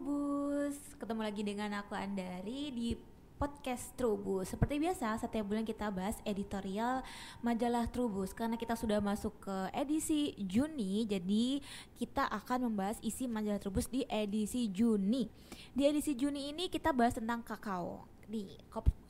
Trubus, ketemu lagi dengan aku Andari di podcast Trubus. Seperti biasa, setiap bulan kita bahas editorial majalah Trubus karena kita sudah masuk ke edisi Juni, jadi kita akan membahas isi majalah Trubus di edisi Juni. Di edisi Juni ini kita bahas tentang kakao di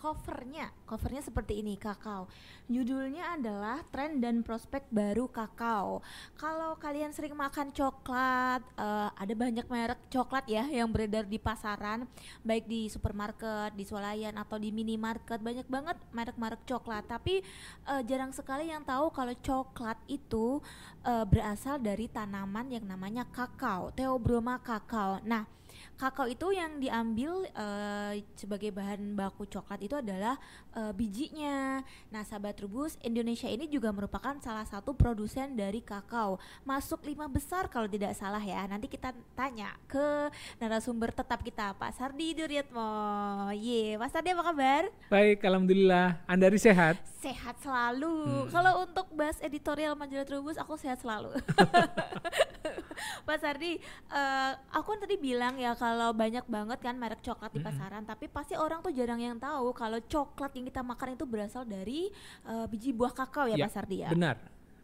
covernya covernya seperti ini kakao. Judulnya adalah tren dan prospek baru kakao. Kalau kalian sering makan coklat uh, ada banyak merek coklat ya yang beredar di pasaran baik di supermarket di swalayan atau di minimarket. Banyak banget merek-merek coklat. Tapi uh, jarang sekali yang tahu kalau coklat itu uh, berasal dari tanaman yang namanya kakao Theobroma kakao. Nah kakao itu yang diambil uh, sebagai bahan baku coklat itu adalah uh, bijinya. Nah, sahabat Trubus, Indonesia ini juga merupakan salah satu produsen dari kakao. Masuk lima besar kalau tidak salah ya. Nanti kita tanya ke narasumber tetap kita, Pak Sardi Duryatmo. Ye, Pak Sardi apa kabar? Baik, alhamdulillah. Andari sehat? Sehat selalu. Hmm. Kalau untuk bahas editorial majalah Trubus, aku sehat selalu. Pak Sardi, uh, aku kan tadi bilang ya kalau banyak banget kan merek coklat di pasaran, mm-hmm. tapi pasti orang tuh jarang yang tahu kalau coklat yang kita makan itu berasal dari uh, biji buah kakao ya, ya Pak Sardi ya. Benar.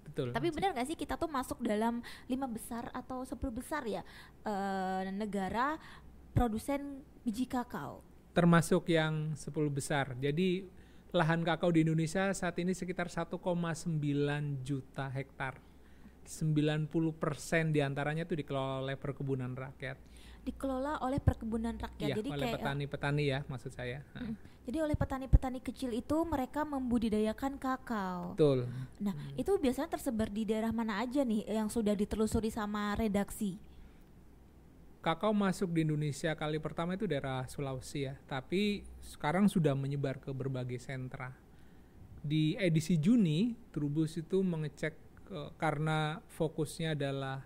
Betul. Tapi benar gak sih kita tuh masuk dalam lima besar atau sepuluh besar ya uh, negara produsen biji kakao? Termasuk yang sepuluh besar. Jadi lahan kakao di Indonesia saat ini sekitar 1,9 juta hektar. 90% di antaranya itu dikelola oleh perkebunan rakyat. Dikelola oleh perkebunan rakyat, ya, jadi oleh petani-petani ya maksud saya. Hmm. Jadi oleh petani-petani kecil itu mereka membudidayakan kakao. Betul. Nah hmm. itu biasanya tersebar di daerah mana aja nih yang sudah ditelusuri sama redaksi? Kakao masuk di Indonesia kali pertama itu daerah Sulawesi ya, tapi sekarang sudah menyebar ke berbagai sentra. Di edisi Juni, Trubus itu mengecek karena fokusnya adalah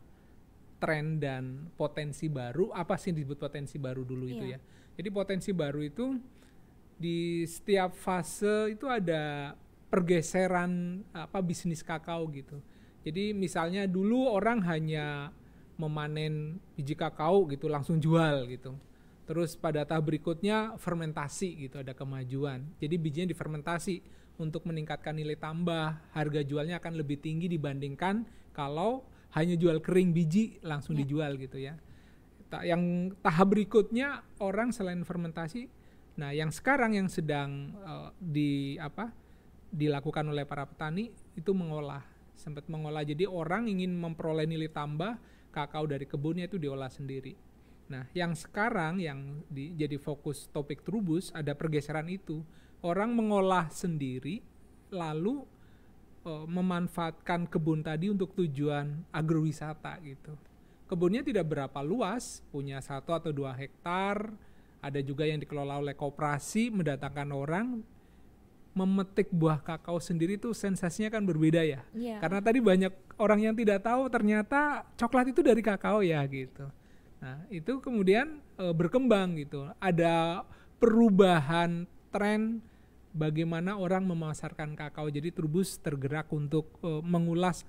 tren dan potensi baru apa sih disebut potensi baru dulu yeah. itu iya. ya jadi potensi baru itu di setiap fase itu ada pergeseran apa bisnis kakao gitu jadi misalnya dulu orang hanya memanen biji kakao gitu langsung jual gitu terus pada tahap berikutnya fermentasi gitu ada kemajuan jadi bijinya difermentasi untuk meningkatkan nilai tambah, harga jualnya akan lebih tinggi dibandingkan kalau hanya jual kering biji langsung ya. dijual gitu ya. Yang tahap berikutnya orang selain fermentasi, nah yang sekarang yang sedang uh, di apa dilakukan oleh para petani itu mengolah, sempat mengolah. Jadi orang ingin memperoleh nilai tambah kakao dari kebunnya itu diolah sendiri. Nah, yang sekarang yang di, jadi fokus topik Trubus ada pergeseran itu orang mengolah sendiri lalu uh, memanfaatkan kebun tadi untuk tujuan agrowisata gitu. Kebunnya tidak berapa luas, punya satu atau dua hektar. Ada juga yang dikelola oleh koperasi, mendatangkan orang memetik buah kakao sendiri tuh sensasinya kan berbeda ya. Yeah. Karena tadi banyak orang yang tidak tahu ternyata coklat itu dari kakao ya gitu. Nah, itu kemudian e, berkembang gitu. Ada perubahan tren bagaimana orang memasarkan kakao. Jadi Turbus tergerak untuk uh, mengulas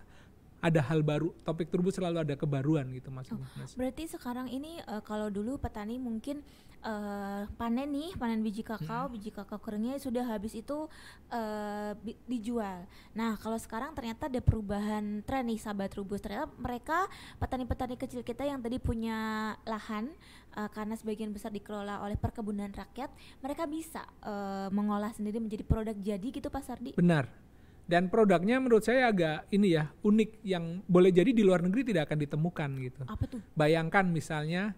ada hal baru. Topik Turbus selalu ada kebaruan gitu Mas. Oh, berarti sekarang ini uh, kalau dulu petani mungkin uh, panen nih, panen biji kakao, hmm. biji kakao keringnya sudah habis itu uh, dijual. Nah, kalau sekarang ternyata ada perubahan tren nih sahabat Turbus. Ternyata mereka petani-petani kecil kita yang tadi punya lahan uh, karena sebagian besar dikelola oleh perkebunan rakyat, mereka bisa uh, mengolah sendiri menjadi produk jadi gitu Pak Sardi. Benar. Dan produknya menurut saya agak ini ya unik yang boleh jadi di luar negeri tidak akan ditemukan gitu. Apa tuh? Bayangkan misalnya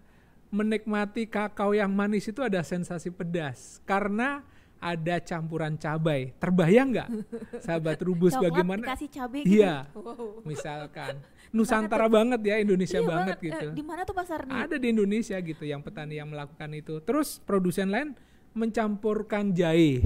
menikmati kakao yang manis itu ada sensasi pedas karena ada campuran cabai. Terbayang nggak, sahabat rubus Coklat bagaimana? Dikasih cabai gitu. Iya, wow. misalkan. Nusantara banget ya Indonesia iya banget, banget gitu. Eh, di mana tuh pasarnya? Ada di Indonesia gitu yang petani yang melakukan itu. Terus produsen lain mencampurkan jahe.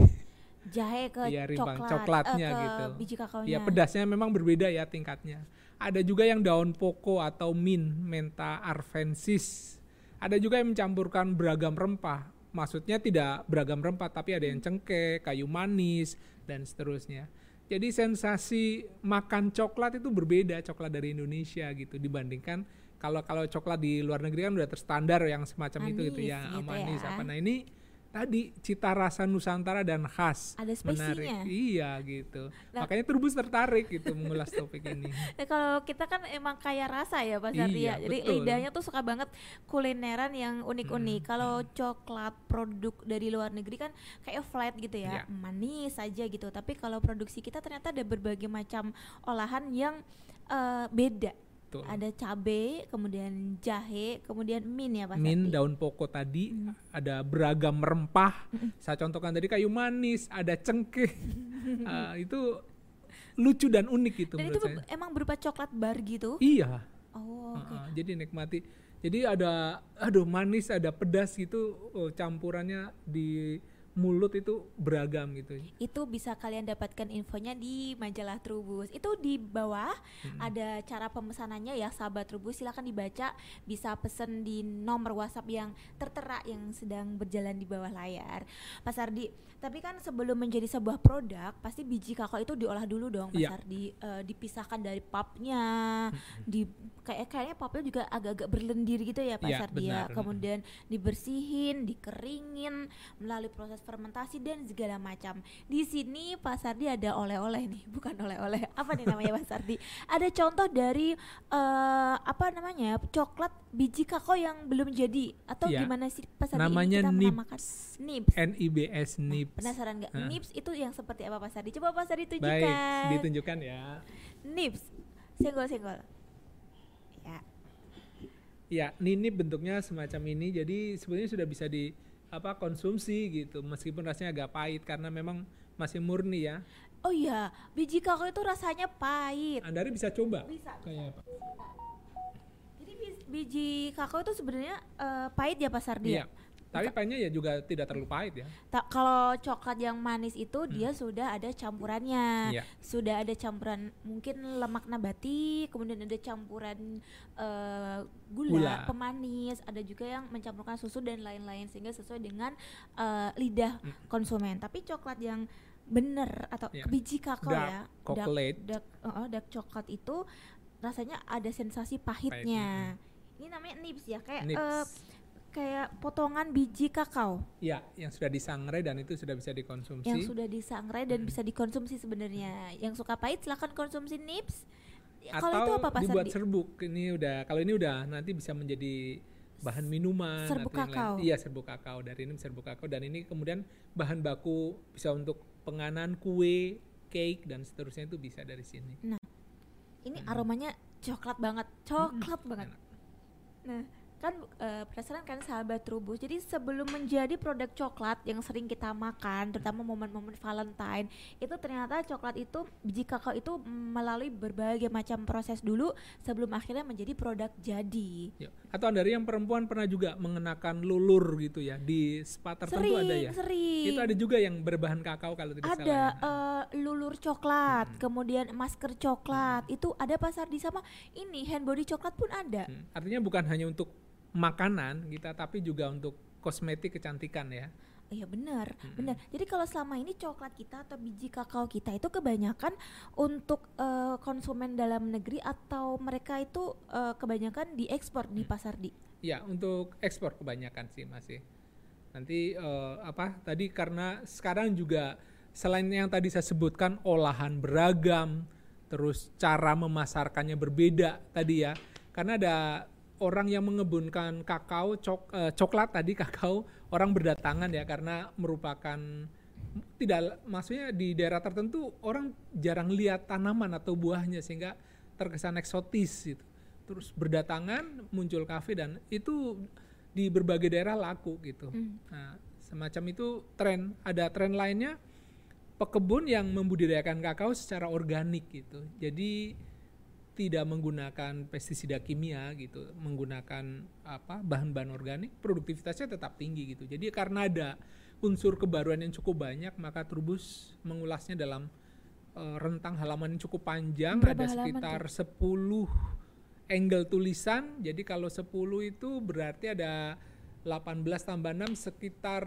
Jahe ke ya, rimbang, coklat, coklatnya uh, ke gitu. Biji kakaonya. Ya pedasnya memang berbeda ya tingkatnya. Ada juga yang daun poko atau min, menta arvensis. Ada juga yang mencampurkan beragam rempah. Maksudnya tidak beragam rempah tapi ada yang cengkeh, kayu manis dan seterusnya. Jadi sensasi makan coklat itu berbeda coklat dari Indonesia gitu dibandingkan kalau kalau coklat di luar negeri kan udah terstandar yang semacam itu gitu Manis ya gitu manis ya. apa nah ini tadi cita rasa Nusantara dan khas Ada menarik spesinya. iya gitu Nah- makanya Turbus tertarik gitu mengulas topik ini Nah, kalau kita kan emang kaya rasa ya Pak Sardi Iya, ya. Jadi betul. lidahnya tuh suka banget kulineran yang unik-unik. Mm, Kalau coklat produk dari luar negeri kan kayak flat gitu ya, Iya. manis aja gitu. Tapi kalau produksi kita ternyata ada berbagai macam olahan yang eh, beda. Betul. Ada cabe, kemudian jahe, kemudian min ya Pak Min daun pokok tadi Hmm. ada beragam rempah saya contohkan tadi kayu manis ada cengkeh Ah, itu lucu dan unik itu Dan menurut itu saya emang berupa coklat bar gitu. iya Oh. Ah, ah, jadi nikmati jadi ada aduh manis ada pedas gitu oh, campurannya di mulut itu beragam gitu Itu bisa kalian dapatkan infonya di majalah Trubus. Itu di bawah Mm-mm. ada cara pemesanannya ya sahabat Trubus silahkan dibaca bisa pesen di nomor WhatsApp yang tertera yang sedang berjalan di bawah layar. Pak Sardi, tapi kan sebelum menjadi sebuah produk pasti biji kakao itu diolah dulu dong Pak Iya. Sardi Eh, dipisahkan dari pulpnya, di kayak kayaknya pulpnya juga agak-agak berlendir gitu ya Pak Iya, Sardi ya. Kemudian dibersihin, dikeringin melalui proses fermentasi dan segala macam. Di sini Pak Sardi ada oleh-oleh nih, bukan oleh-oleh. Apa nih namanya Pak Sardi? Ada contoh dari eh, apa namanya? coklat biji kakao yang belum jadi atau Iya. gimana sih Pak Sardi Namanya ini kita nibs. menamakan nibs. NIBS Nah, NIBS penasaran nggak? Heeh. Nibs itu yang seperti apa Pak Sardi? Coba Pak Sardi baik tunjukkan. ditunjukkan ya Nibs. Senggol-senggol. Ya. ya ini bentuknya semacam ini jadi sebenarnya sudah bisa di apa konsumsi gitu meskipun rasanya agak pahit karena memang masih murni ya Oh iya, biji kakao itu rasanya pahit. Andari bisa coba Bisa. kayak apa Jadi bi- biji kakao itu sebenarnya eh, pahit ya Pak Sardi? iya tapi pahitnya ya juga tidak terlalu pahit ya Tak kalau coklat yang manis itu dia sudah ada campurannya. Iya. Sudah ada campuran mungkin lemak nabati, kemudian ada campuran eh, gula, Gula. pemanis, ada juga yang mencampurkan susu dan lain-lain sehingga sesuai dengan eh, lidah konsumen. Tapi coklat yang bener atau Iya. biji kakao Dark ya, chocolate. dark, dark, eh, dark coklat itu rasanya ada sensasi pahitnya. Ini namanya nibs ya, kayak Nips. Kayak potongan biji kakao ya yang sudah disangrai dan itu sudah bisa dikonsumsi yang sudah disangrai dan bisa dikonsumsi sebenarnya. Yang suka pahit silahkan konsumsi nips. Ya, atau Kalau itu apa Pak dibuat serbuk ini udah kalau ini udah nanti bisa menjadi bahan minuman Serbuk atau yang lain. kakao. iya serbuk kakao dari ini serbuk kakao dan ini kemudian bahan baku bisa untuk penganan kue cake dan seterusnya itu bisa dari sini Ini aromanya coklat banget, coklat banget. enak. Nah, kan eh, penasaran kan sahabat Trubus. Jadi sebelum menjadi produk coklat yang sering kita makan, terutama momen-momen Valentine, itu ternyata coklat itu biji kakao itu melalui berbagai macam proses dulu sebelum akhirnya menjadi produk jadi. Ya. Atau dari yang perempuan pernah juga mengenakan lulur gitu ya di spa tertentu Sering, ada ya. sering. Itu ada juga yang berbahan kakao kalau tidak ada salah. ya. eh, lulur coklat, kemudian masker coklat, itu ada pasar di sama ini hand body coklat pun ada. Hmm, Artinya bukan hanya untuk makanan kita tapi juga untuk kosmetik kecantikan ya. Iya benar, benar. Jadi kalau selama ini coklat kita atau biji kakao kita itu kebanyakan untuk eh, konsumen dalam negeri atau mereka itu eh, kebanyakan diekspor di pasar di. Ya, untuk ekspor kebanyakan sih masih. Nanti eh, apa tadi karena sekarang juga selain yang tadi saya sebutkan olahan beragam, terus cara memasarkannya berbeda tadi ya. Karena ada orang yang mengebunkan kakao cok, eh, coklat tadi kakao orang berdatangan ya karena merupakan tidak maksudnya di daerah tertentu orang jarang lihat tanaman atau buahnya sehingga terkesan eksotis gitu. Terus berdatangan muncul kafe dan itu di berbagai daerah laku gitu. Hmm. Nah, semacam itu tren. Ada tren lainnya pekebun yang membudidayakan kakao secara organik gitu. Jadi tidak menggunakan pestisida kimia gitu, menggunakan apa bahan-bahan organik, produktivitasnya tetap tinggi gitu. Jadi karena ada unsur kebaruan yang cukup banyak, maka Trubus mengulasnya dalam eh, rentang halaman yang cukup panjang, Berapa ada sekitar 10 angle tulisan. Jadi kalau 10 itu berarti ada 18 tambah 6 sekitar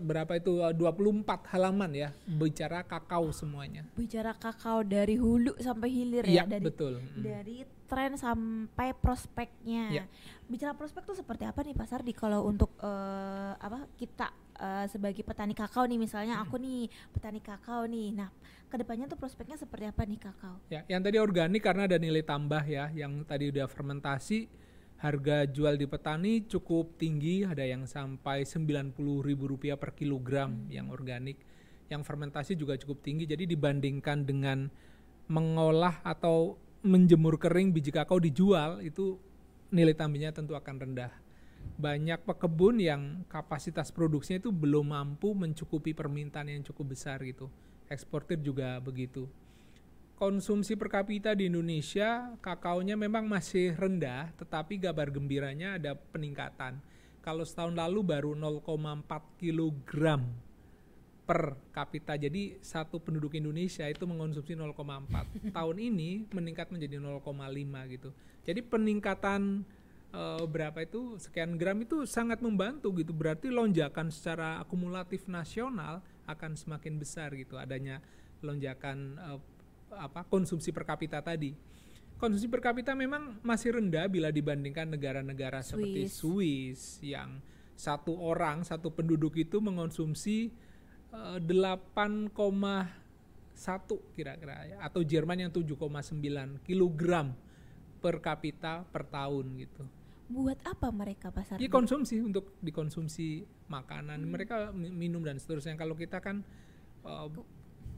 berapa itu Eh, 24 halaman ya bicara kakao semuanya. Bicara kakao dari hulu sampai hilir Iya, ya, dari betul. Dari tren sampai prospeknya. Iya. Bicara prospek tuh seperti apa nih Pasar di kalau untuk eh, apa kita eh, sebagai petani kakao nih misalnya aku nih petani kakao nih. Nah, ke depannya tuh prospeknya seperti apa nih kakao? Ya, yang tadi organik karena ada nilai tambah ya, yang tadi udah fermentasi, harga jual di petani cukup tinggi, ada yang sampai Rp90.000 per kilogram yang organik. Yang fermentasi juga cukup tinggi, jadi dibandingkan dengan mengolah atau menjemur kering biji kakao dijual itu nilai tambahnya tentu akan rendah. Banyak pekebun yang kapasitas produksinya itu belum mampu mencukupi permintaan yang cukup besar gitu. Eksportir juga begitu konsumsi per kapita di Indonesia kakaonya memang masih rendah, tetapi kabar gembiranya ada peningkatan. Kalau setahun lalu baru 0,4 kilogram per kapita. Jadi satu penduduk Indonesia itu mengonsumsi 0,4. Tahun ini meningkat menjadi 0,5 gitu. Jadi peningkatan eh, berapa itu sekian gram itu sangat membantu gitu. Berarti lonjakan secara akumulatif nasional akan semakin besar gitu adanya lonjakan eh, apa konsumsi per kapita tadi. Konsumsi per kapita memang masih rendah bila dibandingkan negara-negara seperti Swiss yang satu orang satu penduduk itu mengonsumsi eh, 8,1 kira-kira ya atau Jerman yang 7,9 kilogram per kapita per tahun gitu. Buat apa mereka Pasar? Ya konsumsi untuk dikonsumsi makanan, mereka mi- minum dan seterusnya. Kalau kita kan uh,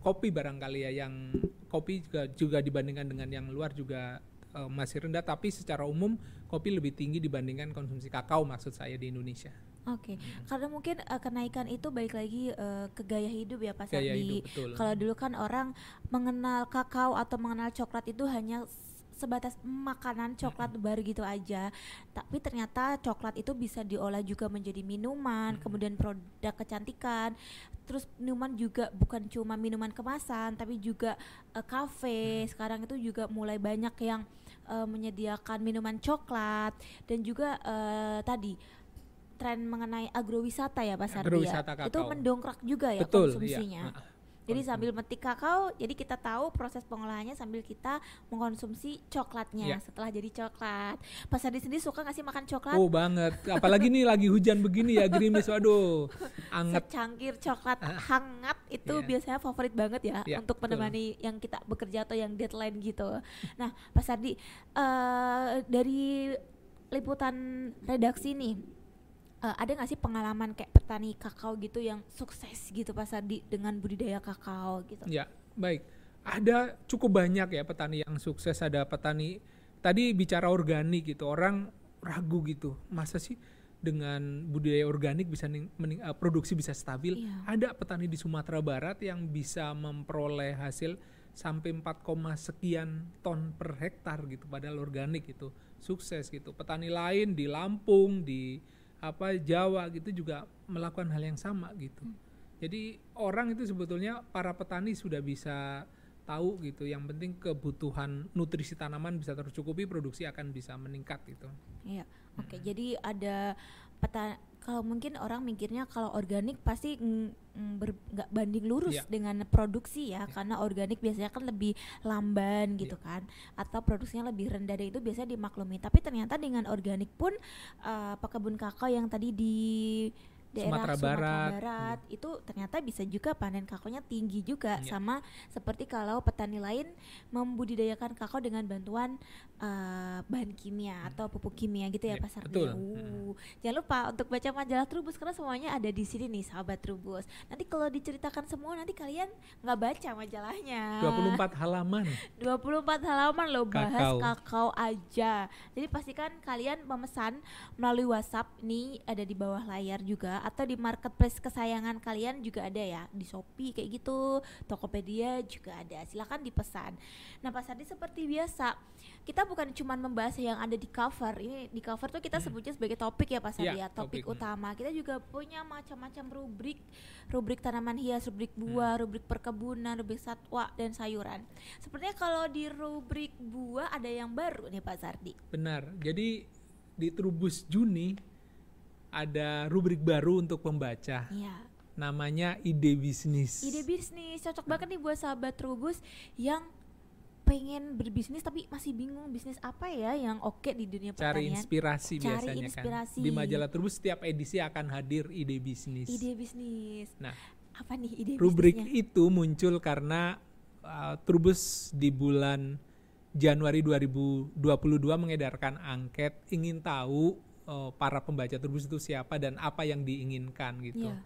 kopi barangkali ya yang kopi juga juga dibandingkan dengan yang luar juga uh, masih rendah tapi secara umum kopi lebih tinggi dibandingkan konsumsi kakao maksud saya di Indonesia. Oke, karena mungkin eh, kenaikan itu balik lagi eh, ke gaya hidup ya Pak Gaya betul. Kalau dulu kan orang mengenal kakao atau mengenal coklat itu hanya sebatas makanan coklat bar gitu aja. Tapi ternyata coklat itu bisa diolah juga menjadi minuman, kemudian produk kecantikan. Terus minuman juga bukan cuma minuman kemasan, tapi juga eh, kafe. Sekarang itu juga mulai banyak yang eh, menyediakan minuman coklat dan juga eh, tadi tren mengenai agrowisata ya Pak Sardi ya. Itu mendongkrak juga ya betul, konsumsinya. iya. Jadi sambil metik kakao, jadi kita tahu proses pengolahannya sambil kita mengkonsumsi coklatnya Iya. setelah jadi coklat. Pak Sardi sendiri suka nggak sih makan coklat? Oh banget, apalagi nih lagi hujan begini ya gerimis, waduh, anget. Secangkir coklat hangat itu Iya. biasanya favorit banget ya Iya, untuk betul. menemani yang kita bekerja atau yang deadline gitu. Nah, Pak Sardi eh, dari liputan redaksi nih eh, ada nggak sih pengalaman kayak petani kakao gitu yang sukses gitu Pak Sardi dengan budidaya kakao gitu? Ya, baik. Ada cukup banyak ya petani yang sukses. Ada petani tadi bicara organik gitu. Orang ragu gitu. Masa sih dengan budidaya organik bisa ning- mening- eh, produksi bisa stabil? Iya. Ada petani di Sumatera Barat yang bisa memperoleh hasil sampai 4, sekian ton per hektar gitu padahal organik itu sukses gitu. Petani lain di Lampung, di apa Jawa gitu juga melakukan hal yang sama gitu. Jadi orang itu sebetulnya para petani sudah bisa tahu gitu. Yang penting kebutuhan nutrisi tanaman bisa tercukupi, produksi akan bisa meningkat gitu. Iya, oke. Jadi ada peta kalau mungkin orang mikirnya kalau organik pasti mm, nggak banding lurus Iya. dengan produksi ya, karena organik biasanya kan lebih lamban gitu Iya. kan, atau produksinya lebih rendah dan itu biasanya dimaklumi. Tapi ternyata dengan organik pun eh, pekebun kakao yang tadi di daerah Sumatera Sumatera, Barat. Barat, itu ternyata bisa juga panen kakonya tinggi juga Iya. sama seperti kalau petani lain membudidayakan kakao dengan bantuan eh, bahan kimia atau pupuk kimia gitu ya Iya, Pak Sardi. betul. Uh, Jangan lupa untuk baca majalah Trubus karena semuanya ada di sini nih sahabat Trubus. Nanti kalau diceritakan semua nanti kalian nggak baca majalahnya. 24 halaman. 24 halaman loh bahas Kakao. kakao aja. Jadi pastikan kalian memesan melalui WhatsApp nih ada di bawah layar juga atau di marketplace kesayangan kalian juga ada ya di Shopee kayak gitu, Tokopedia juga ada. Silakan dipesan. Nah, Pak Sardi seperti biasa, kita bukan cuma membahas yang ada di cover. Ini di cover tuh kita sebutnya sebagai topik ya Pak Sardi Iya, ya, topik, topik. utama. Kita juga punya macam-macam rubrik, rubrik tanaman hias, rubrik buah, rubrik perkebunan, rubrik satwa dan sayuran. Sepertinya kalau di rubrik buah ada yang baru nih Pak Sardi. Benar. Jadi di Trubus Juni ada rubrik baru untuk pembaca. Iya. Namanya ide bisnis. Ide bisnis cocok banget nih buat sahabat Trubus yang pengen berbisnis tapi masih bingung bisnis apa ya yang oke di dunia Cari pertanian. inspirasi Cari biasanya inspirasi. kan. Di majalah Trubus setiap edisi akan hadir ide bisnis. Ide bisnis. Nah, Apa nih ide rubrik bisnisnya? itu muncul karena uh, Trubus di bulan Januari 2022 mengedarkan angket ingin tahu uh, para pembaca Trubus itu siapa dan apa yang diinginkan gitu. Iya.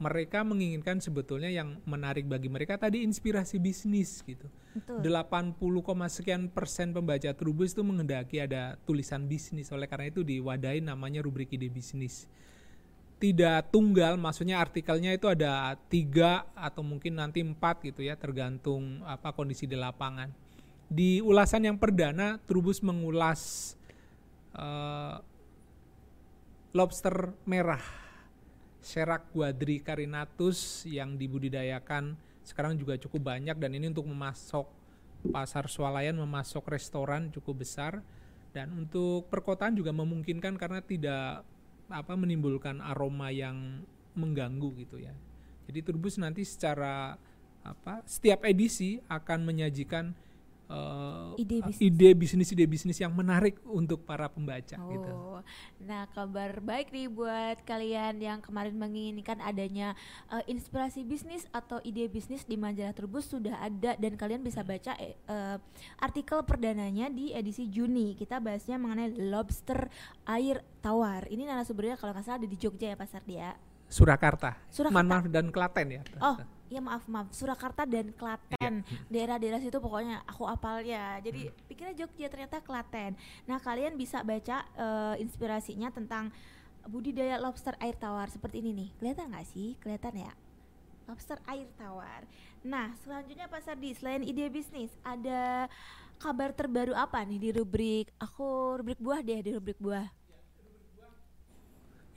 Mereka menginginkan sebetulnya yang menarik bagi mereka tadi inspirasi bisnis gitu. Betul. 80, sekian persen pembaca Trubus itu menghendaki ada tulisan bisnis. Oleh karena itu diwadahi namanya rubrik ide bisnis. Tidak tunggal, maksudnya artikelnya itu ada tiga atau mungkin nanti empat gitu ya, tergantung apa kondisi di lapangan. Di ulasan yang perdana, Trubus mengulas eh, lobster merah Serak quadri carinatus yang dibudidayakan sekarang juga cukup banyak dan ini untuk memasok pasar swalayan memasok restoran cukup besar dan untuk perkotaan juga memungkinkan karena tidak apa menimbulkan aroma yang mengganggu gitu ya. Jadi Turbus nanti secara apa setiap edisi akan menyajikan eh, Ide bisnis. ide bisnis ide bisnis yang menarik untuk para pembaca gitu. Oh, nah kabar baik nih buat kalian yang kemarin menginginkan adanya eh, inspirasi bisnis atau ide bisnis di majalah Trubus sudah ada dan kalian bisa baca eh, eh, artikel perdananya di edisi Juni. Kita bahasnya mengenai lobster air tawar. Ini narasumbernya kalau nggak salah ada di Jogja ya Pasar Dia. Surakarta, Surakarta. Maaf dan Klaten ya. Oh, iya maaf maaf. Surakarta dan Klaten. Daerah-daerah situ pokoknya aku apalnya. Jadi pikirnya Jogja ternyata Klaten. Nah, kalian bisa baca eh, inspirasinya tentang budidaya lobster air tawar seperti ini nih. Kelihatan nggak sih? Kelihatan ya? Lobster air tawar. Nah, selanjutnya Pak Sardi, selain ide bisnis, ada kabar terbaru apa nih di rubrik aku rubrik buah deh di rubrik buah.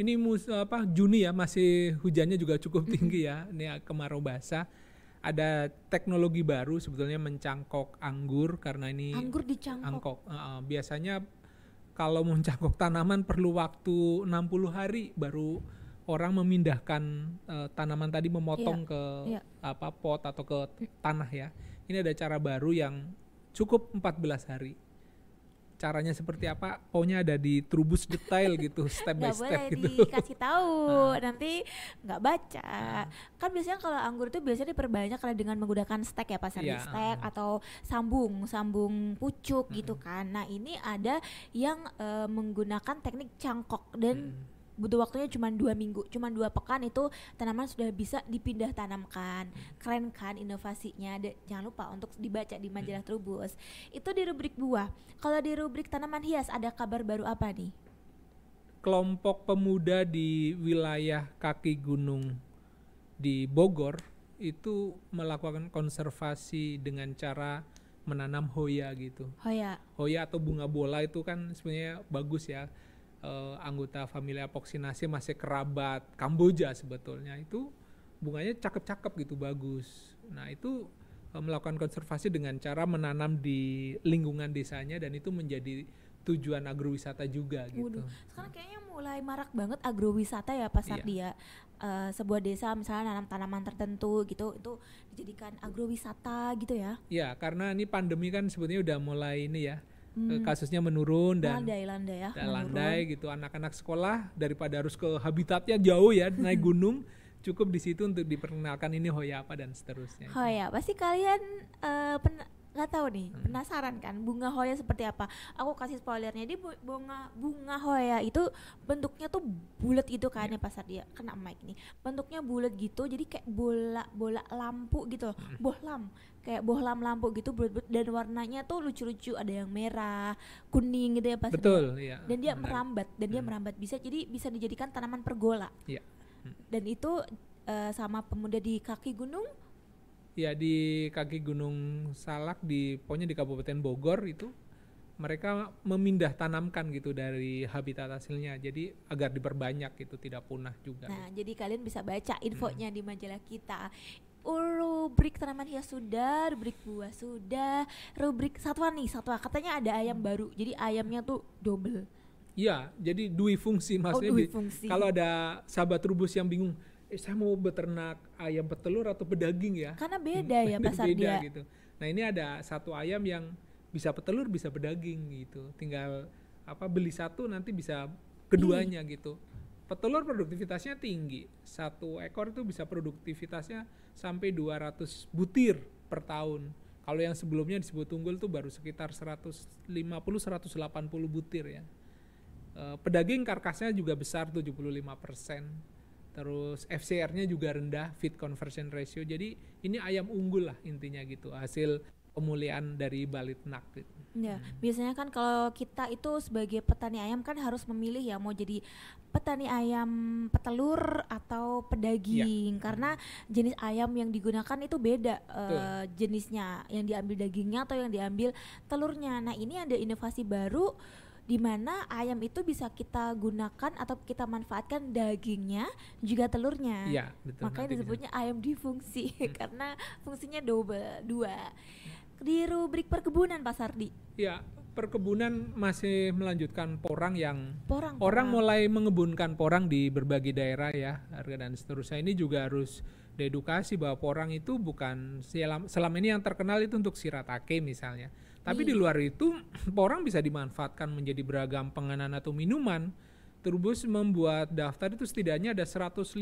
Ini mus, apa Juni ya masih hujannya juga cukup tinggi ya. Ini kemarau basah. Ada teknologi baru sebetulnya mencangkok anggur karena ini Anggur dicangkok. angkok. Uh, biasanya kalau mencangkok tanaman perlu waktu 60 hari baru orang memindahkan uh, tanaman tadi memotong ke iya. apa pot atau ke tanah ya. Ini ada cara baru yang cukup 14 hari. Caranya seperti apa? Pokoknya ada di trubus detail gitu, step by step boleh gitu. dikasih tahu nanti nggak baca Ah. kan biasanya kalau anggur itu biasanya diperbanyak kalau dengan menggunakan stek ya pasar Iya, stek atau sambung sambung pucuk gitu kan nah ini ada yang eh, menggunakan teknik cangkok dan Mm. Butuh waktunya cuma dua minggu cuma dua pekan itu tanaman sudah bisa dipindah tanamkan. Keren kan inovasinya? Da- jangan lupa untuk dibaca di majalah Trubus. Itu di rubrik buah. Kalau di rubrik tanaman hias ada kabar baru apa nih? Kelompok pemuda di wilayah kaki gunung di Bogor itu melakukan konservasi dengan cara menanam hoya gitu. oh ya Hoya atau bunga bola itu kan sebenarnya bagus ya. Eh, anggota familia Apocynaceae masih kerabat Kamboja sebetulnya itu bunganya cakep-cakep gitu bagus. Nah itu eh, melakukan konservasi dengan cara menanam di lingkungan desanya dan itu menjadi tujuan agrowisata juga gitu. Waduh, sekarang kayaknya mulai marak banget agrowisata ya pasar Iya. dia. Eh, sebuah desa misalnya nanam tanaman tertentu gitu itu dijadikan agrowisata gitu ya. Ya, karena ini pandemi kan sebetulnya udah mulai ini ya. Hmm. eh, Kasusnya menurun dan landai landai ya. dan menurun. landai gitu. Anak-anak sekolah daripada harus ke habitatnya jauh ya, naik gunung, cukup di situ untuk diperkenalkan ini hoya apa dan seterusnya. Oh ya, pasti kalian eh, pen- nggak tahu nih, Hmm. penasaran kan bunga hoya seperti apa? Aku kasih spoilernya di bu- bunga bunga hoya itu bentuknya tuh bulat gitu kan Iya. ya pasar dia kena mic nih. Bentuknya bulat gitu, jadi kayak bola bola lampu gitu, loh. Hmm. bohlam kayak bohlam lampu gitu bulat-bulat dan warnanya tuh lucu-lucu, ada yang merah, kuning gitu ya pasar dia. Betul, ya. Dan dia Menarik. merambat, dan dia Hmm. merambat bisa jadi bisa dijadikan tanaman pergola. Iya. Hmm. Dan itu eh, sama pemuda di kaki gunung Ya di kaki Gunung Salak di pokoknya di Kabupaten Bogor itu mereka memindah tanamkan gitu dari habitat hasilnya. Jadi agar diperbanyak gitu, tidak punah juga. Nah, gitu. jadi kalian bisa baca infonya di majalah kita. Rubrik tanaman hias sudah, rubrik buah sudah, rubrik satwa nih, satwa. Katanya ada ayam baru. Jadi ayamnya tuh double. Iya, jadi dui fungsi maksudnya. dui bi- fungsi. Kalau ada sahabat rubus yang bingung, eh, saya mau beternak ayam petelur atau pedaging ya? Karena beda ya Beda pasar dia. gitu. Nah ini ada satu ayam yang bisa petelur bisa pedaging gitu. Tinggal apa beli satu nanti bisa keduanya gitu. Petelur produktivitasnya tinggi. Satu ekor itu bisa produktivitasnya sampai 200 butir per tahun. Kalau yang sebelumnya disebut unggul tuh baru sekitar 150 180 butir ya. Eh, pedaging karkasnya juga besar 75%. Terus FCR-nya juga rendah, feed conversion ratio. Jadi ini ayam unggul lah intinya gitu. Hasil pemulihan dari balitnak gitu. Ya, biasanya kan kalau kita itu sebagai petani ayam kan harus memilih ya mau jadi petani ayam petelur atau pedaging karena jenis ayam yang digunakan itu beda eh, jenisnya, yang diambil dagingnya atau yang diambil telurnya. Nah, ini ada inovasi baru di mana ayam itu bisa kita gunakan atau kita manfaatkan dagingnya juga telurnya. Iya, betul. Makanya disebutnya ayam difungsi karena fungsinya double dua. Di rubrik perkebunan Pak Sardi. Ya, perkebunan masih melanjutkan porang yang Porang. orang porang. mulai mengebunkan porang di berbagai daerah ya, harga dan seterusnya. Ini juga harus diedukasi bahwa porang itu bukan selam- selama ini yang terkenal itu untuk siratake misalnya. Tapi Iya. di luar itu porang bisa dimanfaatkan menjadi beragam penganan atau minuman. Turbus membuat daftar itu setidaknya ada 150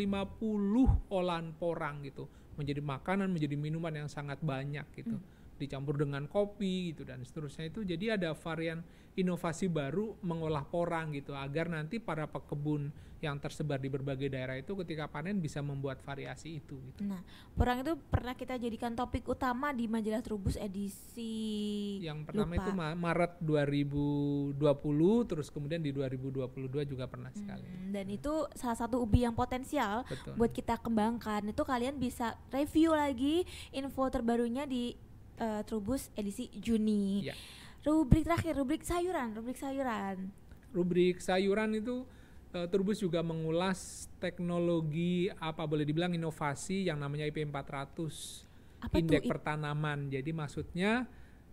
olahan porang gitu. Menjadi makanan, menjadi minuman yang sangat banyak gitu. Dicampur dengan kopi gitu dan seterusnya itu. Jadi ada varian inovasi baru mengolah porang gitu agar nanti para pekebun yang tersebar di berbagai daerah itu ketika panen bisa membuat variasi itu gitu. Nah, porang itu pernah kita jadikan topik utama di majalah Trubus edisi Yang pertama lupa. itu Ma- Maret 2020 terus kemudian di 2022 juga pernah sekali. Hmm, dan itu salah satu ubi yang potensial Betul. buat kita kembangkan. Itu kalian bisa review lagi info terbarunya di eh, Trubus edisi Juni. Ya. Rubrik terakhir, rubrik sayuran, rubrik sayuran. rubrik sayuran itu eh, Turbus juga mengulas teknologi apa boleh dibilang inovasi yang namanya IP 400 Apa indeks pertanaman. Jadi maksudnya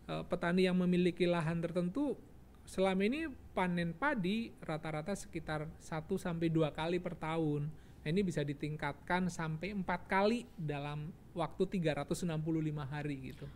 eh, petani yang memiliki lahan tertentu selama ini panen padi rata-rata sekitar 1 sampai dua kali per tahun. Nah, ini bisa ditingkatkan sampai empat kali dalam waktu 365 hari gitu.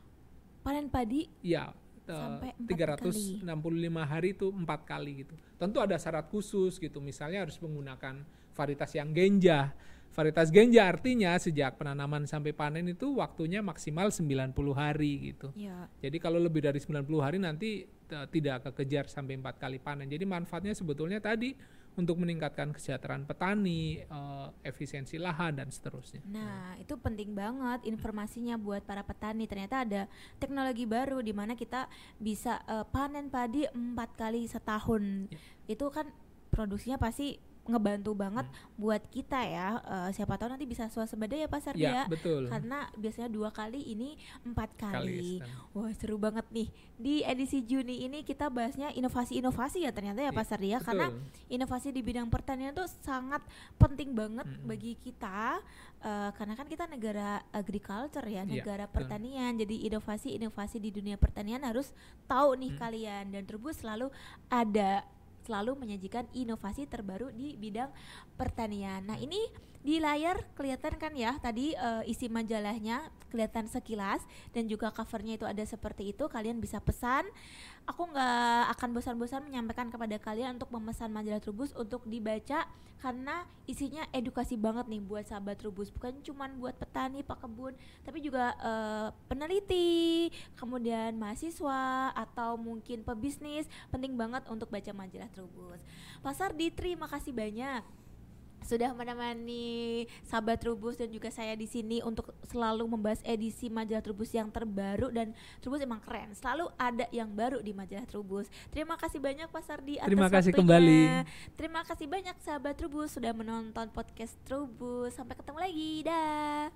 Panen padi Iya, eh, Sampai empat 365 hari itu empat kali gitu. Tentu ada syarat khusus gitu. Misalnya harus menggunakan varietas yang genja. Varietas genja artinya sejak penanaman sampai panen itu waktunya maksimal 90 hari gitu. ya Jadi kalau lebih dari 90 hari nanti eh, tidak kekejar sampai empat kali panen. Jadi manfaatnya sebetulnya tadi untuk meningkatkan kesejahteraan petani, eh, efisiensi lahan dan seterusnya. Nah, itu penting banget informasinya buat para petani. Ternyata ada teknologi baru di mana kita bisa eh, panen padi empat kali setahun. Ya. Itu kan produksinya pasti ngebantu banget buat kita ya. Eh, siapa tahu nanti bisa swasembada ya Pak Sardi Ya, ya. betul. Karena biasanya dua kali ini empat Kali kali. Wah seru banget nih. Di edisi Juni ini kita bahasnya inovasi-inovasi ya ternyata ya Iya, Pak Sardi ya. Karena Betul. inovasi di bidang pertanian itu sangat penting banget Mm-mm. bagi kita eh, karena kan kita negara agriculture ya, Iya, negara betul. pertanian. Jadi inovasi-inovasi di dunia pertanian harus tahu nih Mm. kalian dan Turbus selalu ada selalu menyajikan inovasi terbaru di bidang pertanian. Nah, ini di layar kelihatan kan ya tadi eh, isi majalahnya kelihatan sekilas dan juga covernya itu ada seperti itu. Kalian bisa pesan. Aku nggak akan bosan-bosan menyampaikan kepada kalian untuk memesan majalah Trubus untuk dibaca karena isinya edukasi banget nih buat sahabat Trubus. Bukan cuman buat petani pekebun tapi juga eh, peneliti kemudian mahasiswa atau mungkin pebisnis. Penting banget untuk baca majalah Trubus. Pasar di terima kasih banyak sudah menemani sahabat Trubus dan juga saya di sini untuk selalu membahas edisi majalah Trubus yang terbaru dan Trubus emang keren. Selalu ada yang baru di majalah Trubus. Terima kasih banyak Pak Sardi atas Terima kasih waktunya. kembali. Terima kasih banyak sahabat Trubus sudah menonton podcast Trubus. Sampai ketemu lagi. Dah.